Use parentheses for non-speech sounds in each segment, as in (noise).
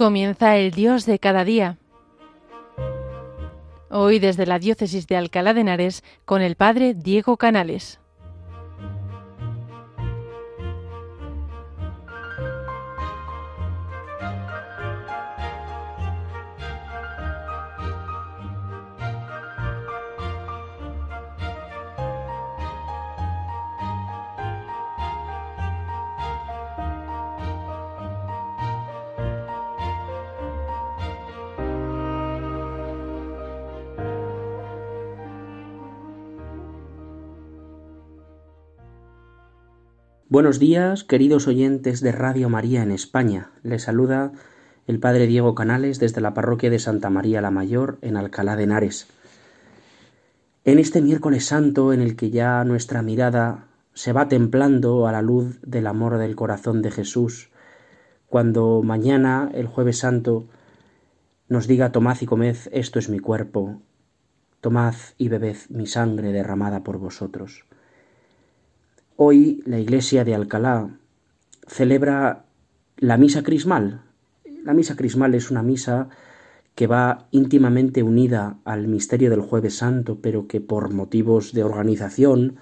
Comienza el Dios de cada día. Hoy desde la Diócesis de Alcalá de Henares con el Padre Diego Canales. Buenos días, queridos oyentes de Radio María en España. Les saluda el Padre Diego Canales desde la parroquia de Santa María la Mayor en Alcalá de Henares. En este miércoles santo en el que ya nuestra mirada se va templando a la luz del amor del corazón de Jesús, cuando mañana, el jueves santo, nos diga tomad y comed, esto es mi cuerpo, tomad y bebed mi sangre derramada por vosotros. Hoy la iglesia de Alcalá celebra la misa crismal. La misa crismal es una misa que va íntimamente unida al misterio del jueves santo, pero que por motivos de organización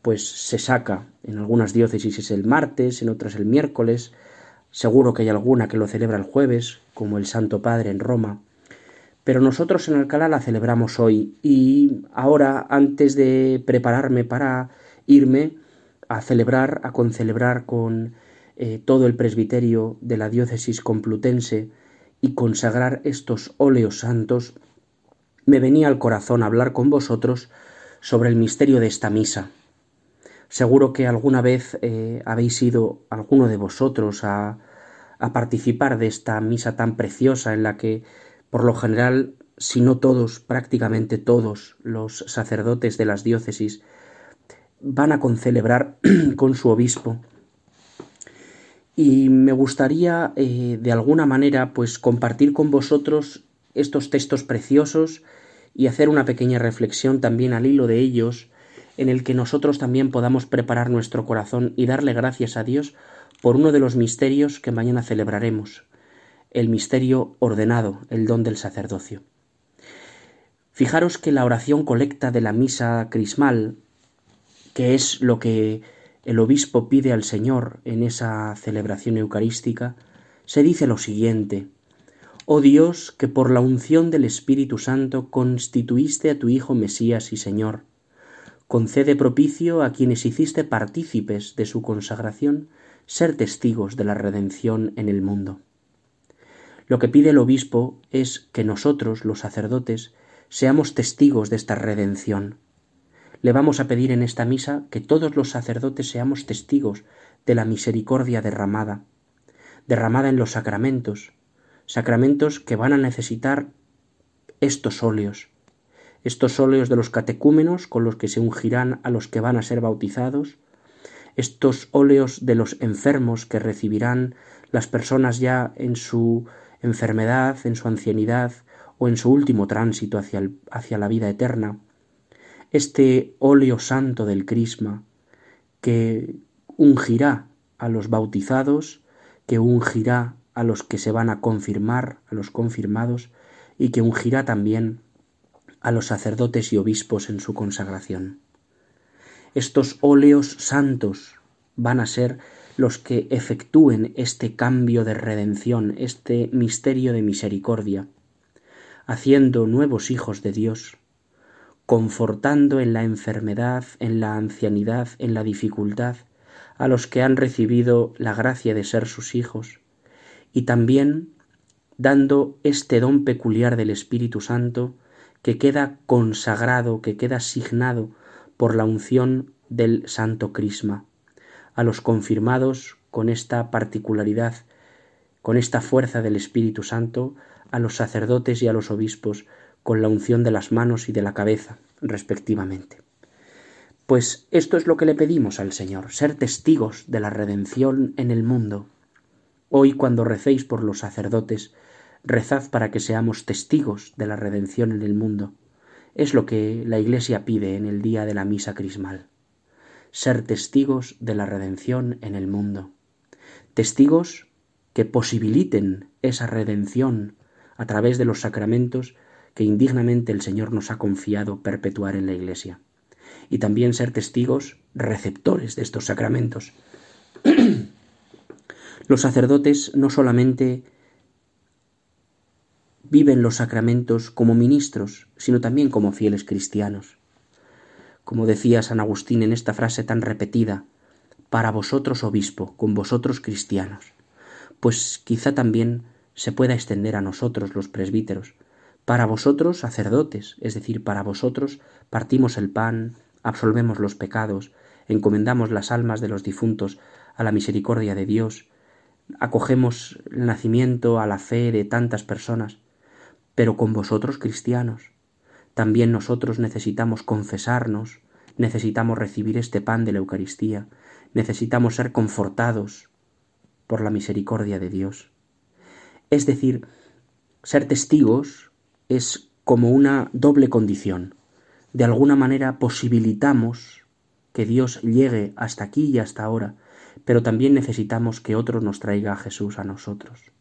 pues se saca. En algunas diócesis es el martes, en otras el miércoles. Seguro que hay alguna que lo celebra el jueves, como el Santo Padre en Roma. Pero nosotros en Alcalá la celebramos hoy y ahora, antes de prepararme para irme, a celebrar, a concelebrar con eh, todo el presbiterio de la diócesis complutense y consagrar estos óleos santos, me venía al corazón hablar con vosotros sobre el misterio de esta misa. Seguro que alguna vez eh, habéis ido alguno de vosotros a, a participar de esta misa tan preciosa en la que, por lo general, si no todos, prácticamente todos los sacerdotes de las diócesis van a concelebrar (clears throat) con su obispo. Y me gustaría eh, de alguna manera pues compartir con vosotros estos textos preciosos y hacer una pequeña reflexión también al hilo de ellos en el que nosotros también podamos preparar nuestro corazón y darle gracias a Dios por uno de los misterios que mañana celebraremos, el misterio ordenado, el don del sacerdocio. Fijaros que la oración colecta de la misa crismal que es lo que el obispo pide al Señor en esa celebración eucarística, se dice lo siguiente, Oh Dios, que por la unción del Espíritu Santo constituiste a tu Hijo Mesías y Señor, concede propicio a quienes hiciste partícipes de su consagración ser testigos de la redención en el mundo. Lo que pide el obispo es que nosotros, los sacerdotes, seamos testigos de esta redención, le vamos a pedir en esta misa que todos los sacerdotes seamos testigos de la misericordia derramada, derramada en los sacramentos, sacramentos que van a necesitar estos óleos, estos óleos de los catecúmenos con los que se ungirán a los que van a ser bautizados, estos óleos de los enfermos que recibirán las personas ya en su enfermedad, en su ancianidad o en su último tránsito hacia, hacia la vida eterna, este óleo santo del crisma que ungirá a los bautizados, que ungirá a los que se van a confirmar, a los confirmados, y que ungirá también a los sacerdotes y obispos en su consagración. Estos óleos santos van a ser los que efectúen este cambio de redención, este misterio de misericordia, haciendo nuevos hijos de Dios, confortando en la enfermedad, en la ancianidad, en la dificultad, a los que han recibido la gracia de ser sus hijos, y también dando este don peculiar del Espíritu Santo que queda consagrado, que queda asignado por la unción del Santo Crisma, a los confirmados con esta particularidad, con esta fuerza del Espíritu Santo, a los sacerdotes y a los obispos, con la unción de las manos y de la cabeza, respectivamente. Pues esto es lo que le pedimos al Señor, ser testigos de la redención en el mundo. Hoy cuando recéis por los sacerdotes, rezad para que seamos testigos de la redención en el mundo. Es lo que la Iglesia pide en el día de la misa crismal. Ser testigos de la redención en el mundo. Testigos que posibiliten esa redención a través de los sacramentos que indignamente el Señor nos ha confiado perpetuar en la Iglesia. Y también ser testigos receptores de estos sacramentos. (clears throat) los sacerdotes no solamente viven los sacramentos como ministros, sino también como fieles cristianos. Como decía San Agustín en esta frase tan repetida, para vosotros obispo, con vosotros cristianos, pues quizá también se pueda extender a nosotros los presbíteros, para vosotros sacerdotes, es decir, para vosotros partimos el pan, absolvemos los pecados, encomendamos las almas de los difuntos a la misericordia de Dios, acogemos el nacimiento a la fe de tantas personas, pero con vosotros cristianos. También nosotros necesitamos confesarnos, necesitamos recibir este pan de la Eucaristía, necesitamos ser confortados por la misericordia de Dios. Es decir, ser testigos es como una doble condición. De alguna manera posibilitamos que Dios llegue hasta aquí y hasta ahora, pero también necesitamos que otro nos traiga a Jesús a nosotros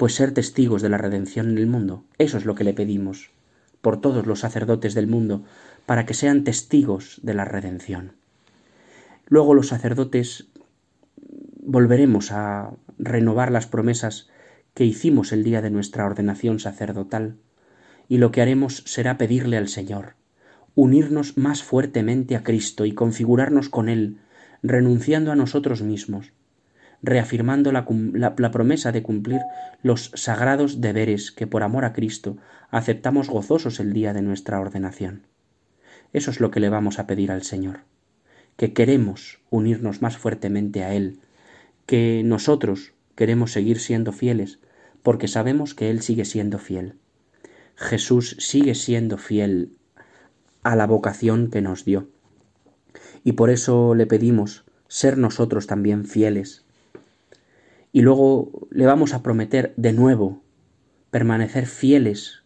pues ser testigos de la redención en el mundo. Eso es lo que le pedimos por todos los sacerdotes del mundo, para que sean testigos de la redención. Luego los sacerdotes volveremos a renovar las promesas que hicimos el día de nuestra ordenación sacerdotal, y lo que haremos será pedirle al Señor, unirnos más fuertemente a Cristo y configurarnos con Él, renunciando a nosotros mismos, reafirmando la, promesa de cumplir los sagrados deberes que por amor a Cristo aceptamos gozosos el día de nuestra ordenación. Eso es lo que le vamos a pedir al Señor, que queremos unirnos más fuertemente a Él, que nosotros queremos seguir siendo fieles, porque sabemos que Él sigue siendo fiel. Jesús sigue siendo fiel a la vocación que nos dio. Y por eso le pedimos ser nosotros también fieles y luego le vamos a prometer de nuevo permanecer fieles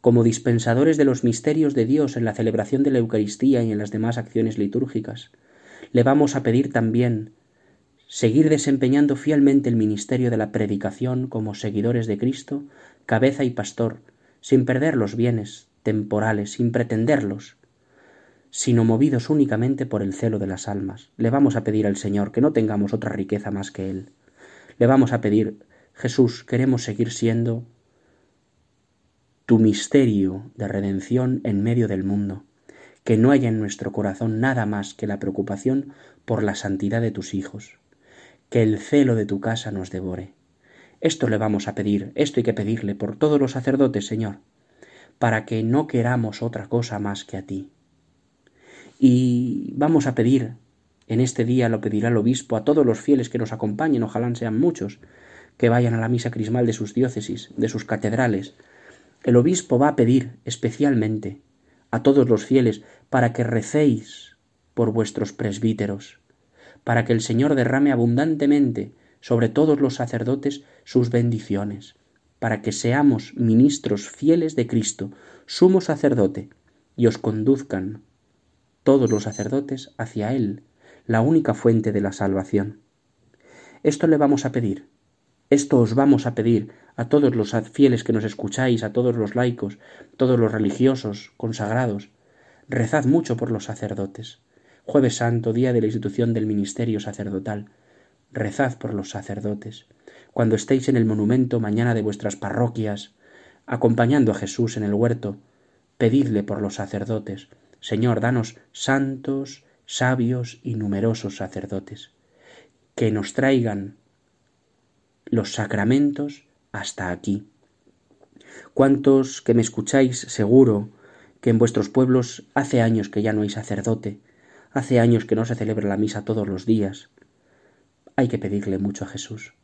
como dispensadores de los misterios de Dios en la celebración de la Eucaristía y en las demás acciones litúrgicas. Le vamos a pedir también seguir desempeñando fielmente el ministerio de la predicación como seguidores de Cristo, cabeza y pastor, sin perder los bienes temporales, sin pretenderlos, sino movidos únicamente por el celo de las almas. Le vamos a pedir al Señor que no tengamos otra riqueza más que Él. Le vamos a pedir, Jesús, queremos seguir siendo tu misterio de redención en medio del mundo, que no haya en nuestro corazón nada más que la preocupación por la santidad de tus hijos, que el celo de tu casa nos devore. Esto le vamos a pedir, esto hay que pedirle por todos los sacerdotes, Señor, para que no queramos otra cosa más que a ti. Y vamos a pedir en este día lo pedirá el obispo a todos los fieles que nos acompañen, ojalá sean muchos, que vayan a la misa crismal de sus diócesis, de sus catedrales. El obispo va a pedir especialmente a todos los fieles para que recéis por vuestros presbíteros, para que el Señor derrame abundantemente sobre todos los sacerdotes sus bendiciones, para que seamos ministros fieles de Cristo, sumo sacerdote, y os conduzcan todos los sacerdotes hacia Él, la única fuente de la salvación. Esto le vamos a pedir, esto os vamos a pedir a todos los fieles que nos escucháis, a todos los laicos, todos los religiosos, consagrados. Rezad mucho por los sacerdotes. Jueves Santo, día de la institución del ministerio sacerdotal. Rezad por los sacerdotes. Cuando estéis en el monumento mañana de vuestras parroquias, acompañando a Jesús en el huerto, pedidle por los sacerdotes. Señor, danos santos, sabios y numerosos sacerdotes, que nos traigan los sacramentos hasta aquí. ¿Cuántos que me escucháis seguro que en vuestros pueblos hace años que ya no hay sacerdote, hace años que no se celebra la misa todos los días? Hay que pedirle mucho a Jesús.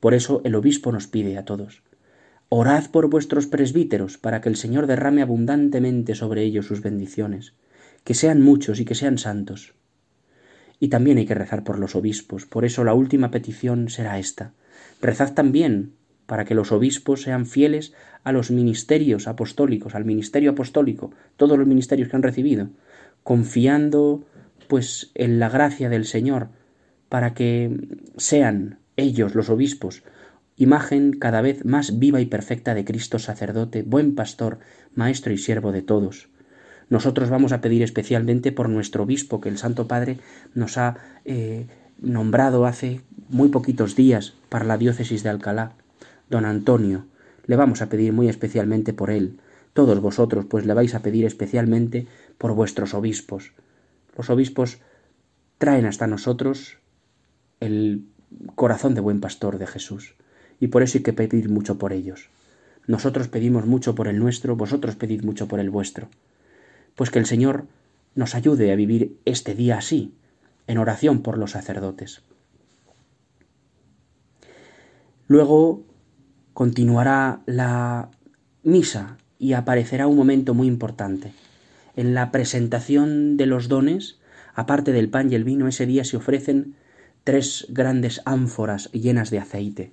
Por eso el obispo nos pide a todos, orad por vuestros presbíteros para que el Señor derrame abundantemente sobre ellos sus bendiciones que sean muchos y que sean santos. Y también hay que rezar por los obispos, por eso la última petición será esta. Rezad también para que los obispos sean fieles a los ministerios apostólicos, al ministerio apostólico, todos los ministerios que han recibido, confiando pues en la gracia del Señor, para que sean ellos, los obispos, imagen cada vez más viva y perfecta de Cristo sacerdote, buen pastor, maestro y siervo de todos. Nosotros vamos a pedir especialmente por nuestro obispo que el Santo Padre nos ha eh, nombrado hace muy poquitos días para la diócesis de Alcalá, don Antonio. Le vamos a pedir muy especialmente por él. Todos vosotros pues le vais a pedir especialmente por vuestros obispos. Los obispos traen hasta nosotros el corazón de buen pastor de Jesús y por eso hay que pedir mucho por ellos. Nosotros pedimos mucho por el nuestro, vosotros pedid mucho por el vuestro. Pues que el Señor nos ayude a vivir este día así, en oración por los sacerdotes. Luego continuará la misa y aparecerá un momento muy importante. En la presentación de los dones, aparte del pan y el vino, ese día se ofrecen tres grandes ánforas llenas de aceite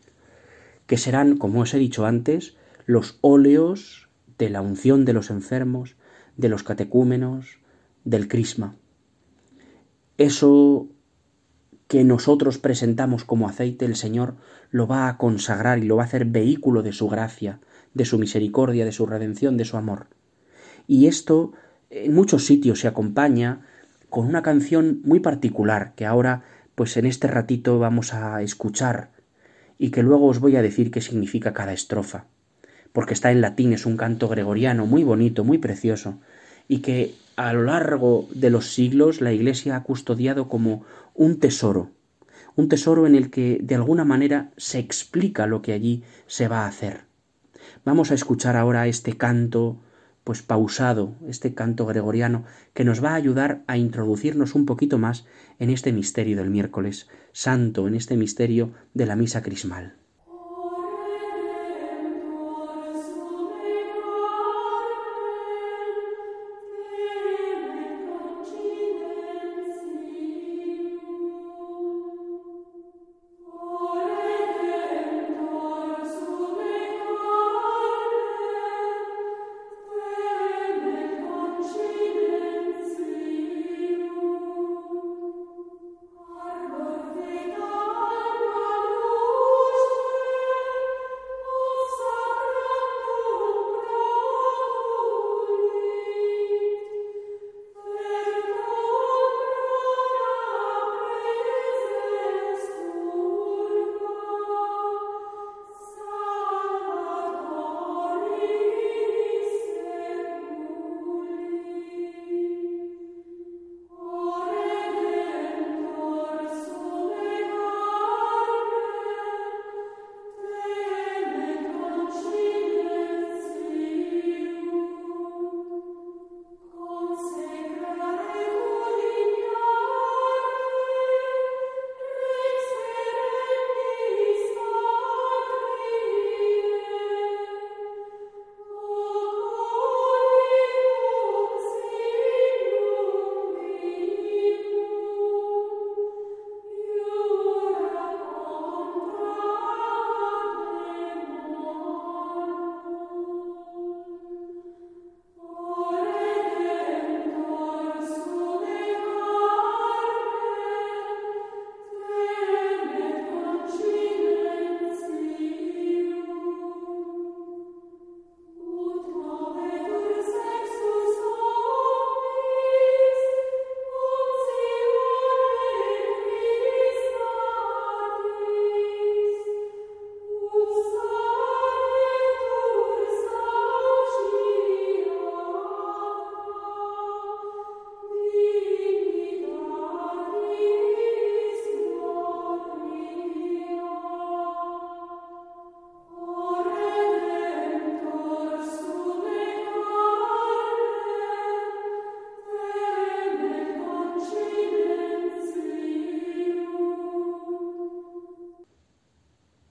que serán, como os he dicho antes, los óleos de la unción de los enfermos, de los catecúmenos, del crisma. Eso que nosotros presentamos como aceite, el Señor lo va a consagrar y lo va a hacer vehículo de su gracia, de su misericordia, de su redención, de su amor. Y esto en muchos sitios se acompaña con una canción muy particular que ahora pues en este ratito vamos a escuchar y que luego os voy a decir qué significa cada estrofa, porque está en latín, es un canto gregoriano muy bonito, muy precioso, y que a lo largo de los siglos la Iglesia ha custodiado como un tesoro, un tesoro en el que de alguna manera se explica lo que allí se va a hacer. Vamos a escuchar ahora este canto pues pausado, este canto gregoriano, que nos va a ayudar a introducirnos un poquito más en este misterio del miércoles santo, en este misterio de la misa crismal.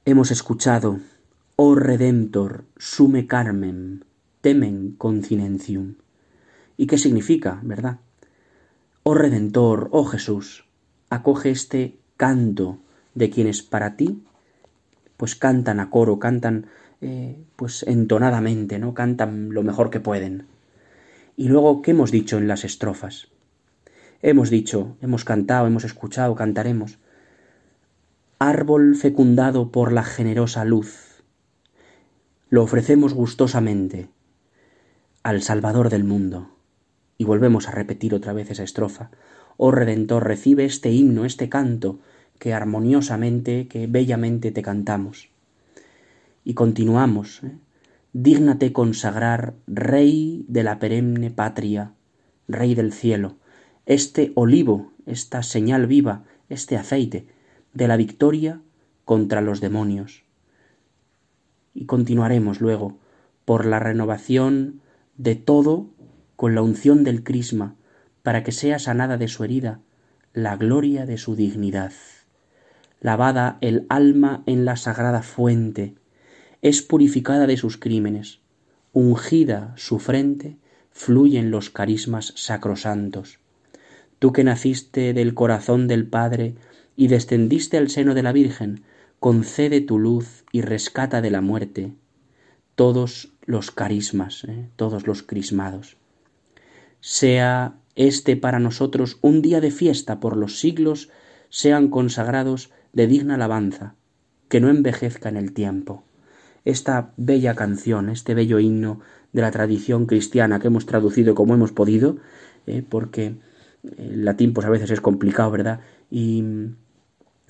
Hemos escuchado, oh Redentor, sume carmen, temen continentium. ¿Y qué significa, verdad? Oh Redentor, oh Jesús, acoge este canto de quienes para ti, pues cantan a coro, cantan eh, pues entonadamente, ¿no? Cantan lo mejor que pueden. Y luego, ¿qué hemos dicho en las estrofas? Hemos dicho, hemos cantado, hemos escuchado, cantaremos árbol fecundado por la generosa luz. Lo ofrecemos gustosamente al Salvador del mundo. Y volvemos a repetir otra vez esa estrofa. Oh Redentor, recibe este himno, este canto, que armoniosamente, que bellamente te cantamos. Y continuamos. ¿eh? Dígnate consagrar, Rey de la perenne patria, Rey del cielo, este olivo, esta señal viva, este aceite, de la victoria contra los demonios. Y continuaremos luego por la renovación de todo con la unción del crisma, para que sea sanada de su herida la gloria de su dignidad. Lavada el alma en la sagrada fuente, es purificada de sus crímenes, ungida su frente, fluyen los carismas sacrosantos. Tú que naciste del corazón del Padre y descendiste al seno de la Virgen, concede tu luz y rescata de la muerte todos los carismas, ¿eh? todos los crismados. Sea este para nosotros un día de fiesta por los siglos, sean consagrados de digna alabanza, que no envejezca en el tiempo. Esta bella canción, este bello himno de la tradición cristiana que hemos traducido como hemos podido, ¿eh? porque el latín pues a veces es complicado, ¿verdad? Y,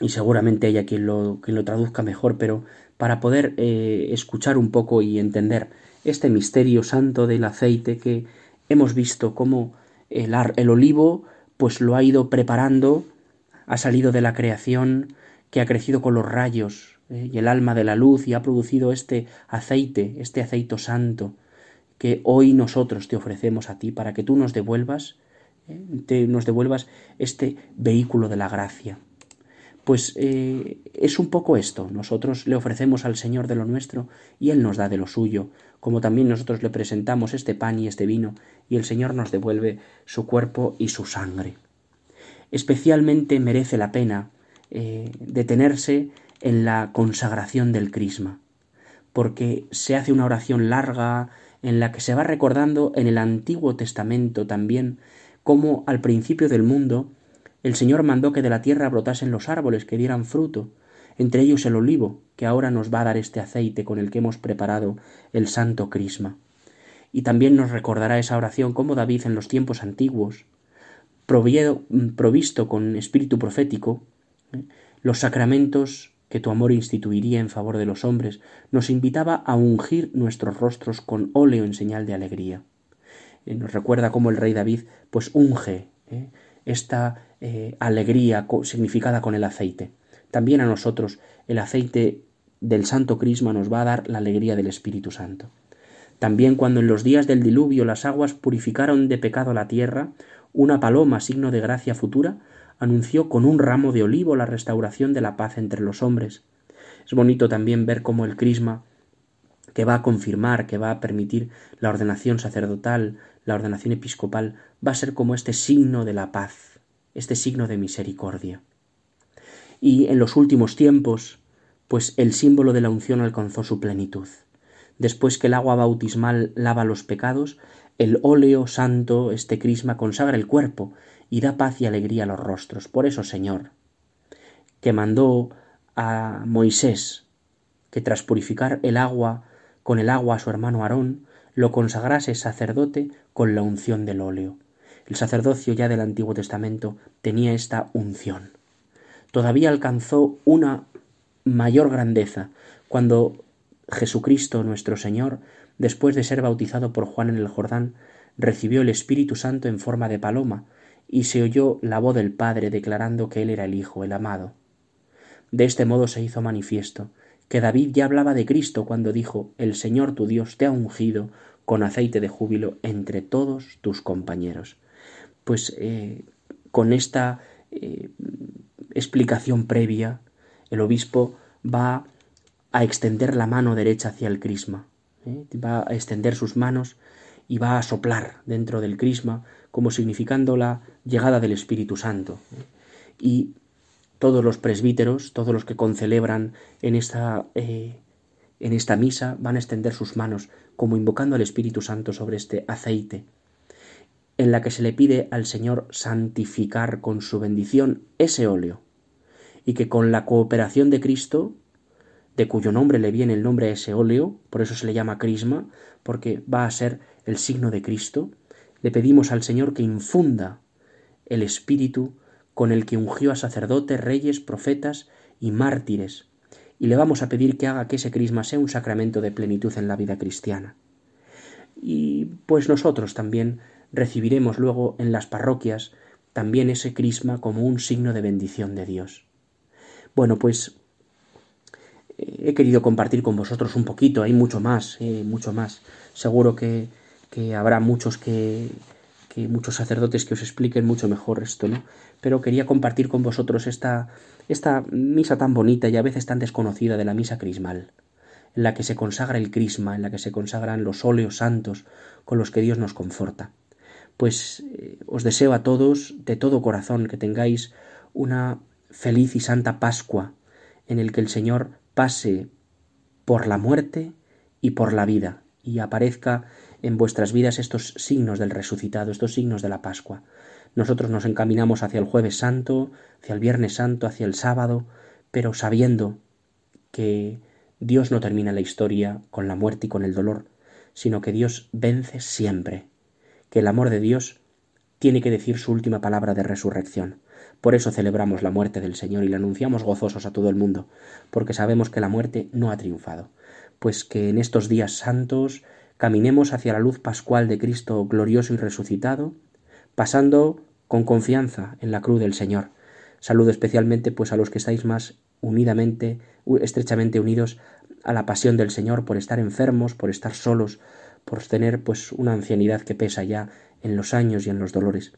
y seguramente haya quien lo, quien lo traduzca mejor, pero para poder eh, escuchar un poco y entender este misterio santo del aceite que hemos visto cómo el, el olivo pues lo ha ido preparando, ha salido de la creación, que ha crecido con los rayos eh, y el alma de la luz y ha producido este aceite, este aceite santo, que hoy nosotros te ofrecemos a ti para que tú nos devuelvas, te, nos devuelvas este vehículo de la gracia. Pues eh, es un poco esto. Nosotros le ofrecemos al Señor de lo nuestro y Él nos da de lo suyo, como también nosotros le presentamos este pan y este vino y el Señor nos devuelve su cuerpo y su sangre. Especialmente merece la pena eh, detenerse en la consagración del crisma, porque se hace una oración larga en la que se va recordando en el Antiguo Testamento también cómo al principio del mundo el Señor mandó que de la tierra brotasen los árboles que dieran fruto, entre ellos el olivo, que ahora nos va a dar este aceite con el que hemos preparado el santo crisma. Y también nos recordará esa oración como David en los tiempos antiguos, provisto con espíritu profético, ¿eh? los sacramentos que tu amor instituiría en favor de los hombres, nos invitaba a ungir nuestros rostros con óleo en señal de alegría. Eh, nos recuerda cómo el rey David pues unge ¿eh? esta eh, alegría significada con el aceite. También a nosotros el aceite del Santo Crisma nos va a dar la alegría del Espíritu Santo. También cuando en los días del diluvio las aguas purificaron de pecado la tierra, una paloma, signo de gracia futura, anunció con un ramo de olivo la restauración de la paz entre los hombres. Es bonito también ver cómo el crisma, que va a confirmar, que va a permitir la ordenación sacerdotal, la ordenación episcopal, va a ser como este signo de la paz, este signo de misericordia. Y en los últimos tiempos, pues el símbolo de la unción alcanzó su plenitud. Después que el agua bautismal lava los pecados, el óleo santo, este crisma, consagra el cuerpo y da paz y alegría a los rostros. Por eso, Señor, que mandó a Moisés que tras purificar el agua con el agua a su hermano Aarón, lo consagrase sacerdote con la unción del óleo. El sacerdocio ya del Antiguo Testamento tenía esta unción. Todavía alcanzó una mayor grandeza cuando Jesucristo nuestro Señor, después de ser bautizado por Juan en el Jordán, recibió el Espíritu Santo en forma de paloma, y se oyó la voz del Padre declarando que Él era el Hijo, el amado. De este modo se hizo manifiesto que David ya hablaba de Cristo cuando dijo El Señor tu Dios te ha ungido con aceite de júbilo entre todos tus compañeros pues eh, con esta eh, explicación previa, el obispo va a extender la mano derecha hacia el crisma, ¿eh? va a extender sus manos y va a soplar dentro del crisma como significando la llegada del Espíritu Santo. Y todos los presbíteros, todos los que concelebran en esta, en esta misa, van a extender sus manos como invocando al Espíritu Santo sobre este aceite en la que se le pide al Señor santificar con su bendición ese óleo y que con la cooperación de Cristo, de cuyo nombre le viene el nombre a ese óleo, por eso se le llama crisma, porque va a ser el signo de Cristo, le pedimos al Señor que infunda el espíritu con el que ungió a sacerdotes, reyes, profetas y mártires, y le vamos a pedir que haga que ese crisma sea un sacramento de plenitud en la vida cristiana. Y pues nosotros también recibiremos luego en las parroquias también ese crisma como un signo de bendición de Dios. Bueno, pues eh, he querido compartir con vosotros un poquito, hay mucho más, eh, mucho más. Seguro que, que habrá muchos que, que, muchos sacerdotes que os expliquen mucho mejor esto, ¿no? Pero quería compartir con vosotros esta, esta misa tan bonita y a veces tan desconocida de la misa crismal, en la que se consagra el crisma, en la que se consagran los óleos santos con los que Dios nos conforta. Pues eh, os deseo a todos de todo corazón que tengáis una feliz y santa Pascua en el que el Señor pase por la muerte y por la vida y aparezca en vuestras vidas estos signos del resucitado, estos signos de la Pascua. Nosotros nos encaminamos hacia el jueves santo, hacia el viernes santo, hacia el sábado, pero sabiendo que Dios no termina la historia con la muerte y con el dolor, sino que Dios vence siempre, que el amor de Dios tiene que decir su última palabra de resurrección. Por eso celebramos la muerte del Señor y la anunciamos gozosos a todo el mundo, porque sabemos que la muerte no ha triunfado. Pues que en estos días santos caminemos hacia la luz pascual de Cristo glorioso y resucitado, pasando con confianza en la cruz del Señor. Saludo especialmente pues a los que estáis más unidamente, estrechamente unidos a la pasión del Señor por estar enfermos, por estar solos, por tener pues una ancianidad que pesa ya en los años y en los dolores.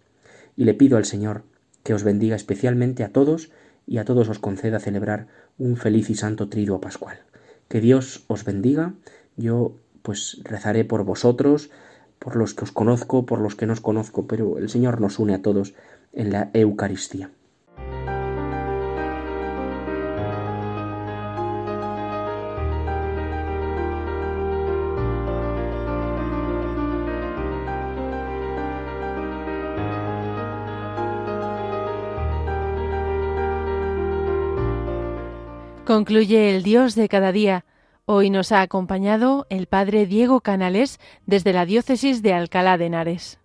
Y le pido al Señor que os bendiga especialmente a todos y a todos os conceda celebrar un feliz y santo triduo pascual. Que Dios os bendiga. Yo pues rezaré por vosotros, por los que os conozco, por los que no os conozco, pero el Señor nos une a todos en la Eucaristía. Concluye el Dios de cada día. Hoy nos ha acompañado el Padre Diego Canales desde la Diócesis de Alcalá de Henares.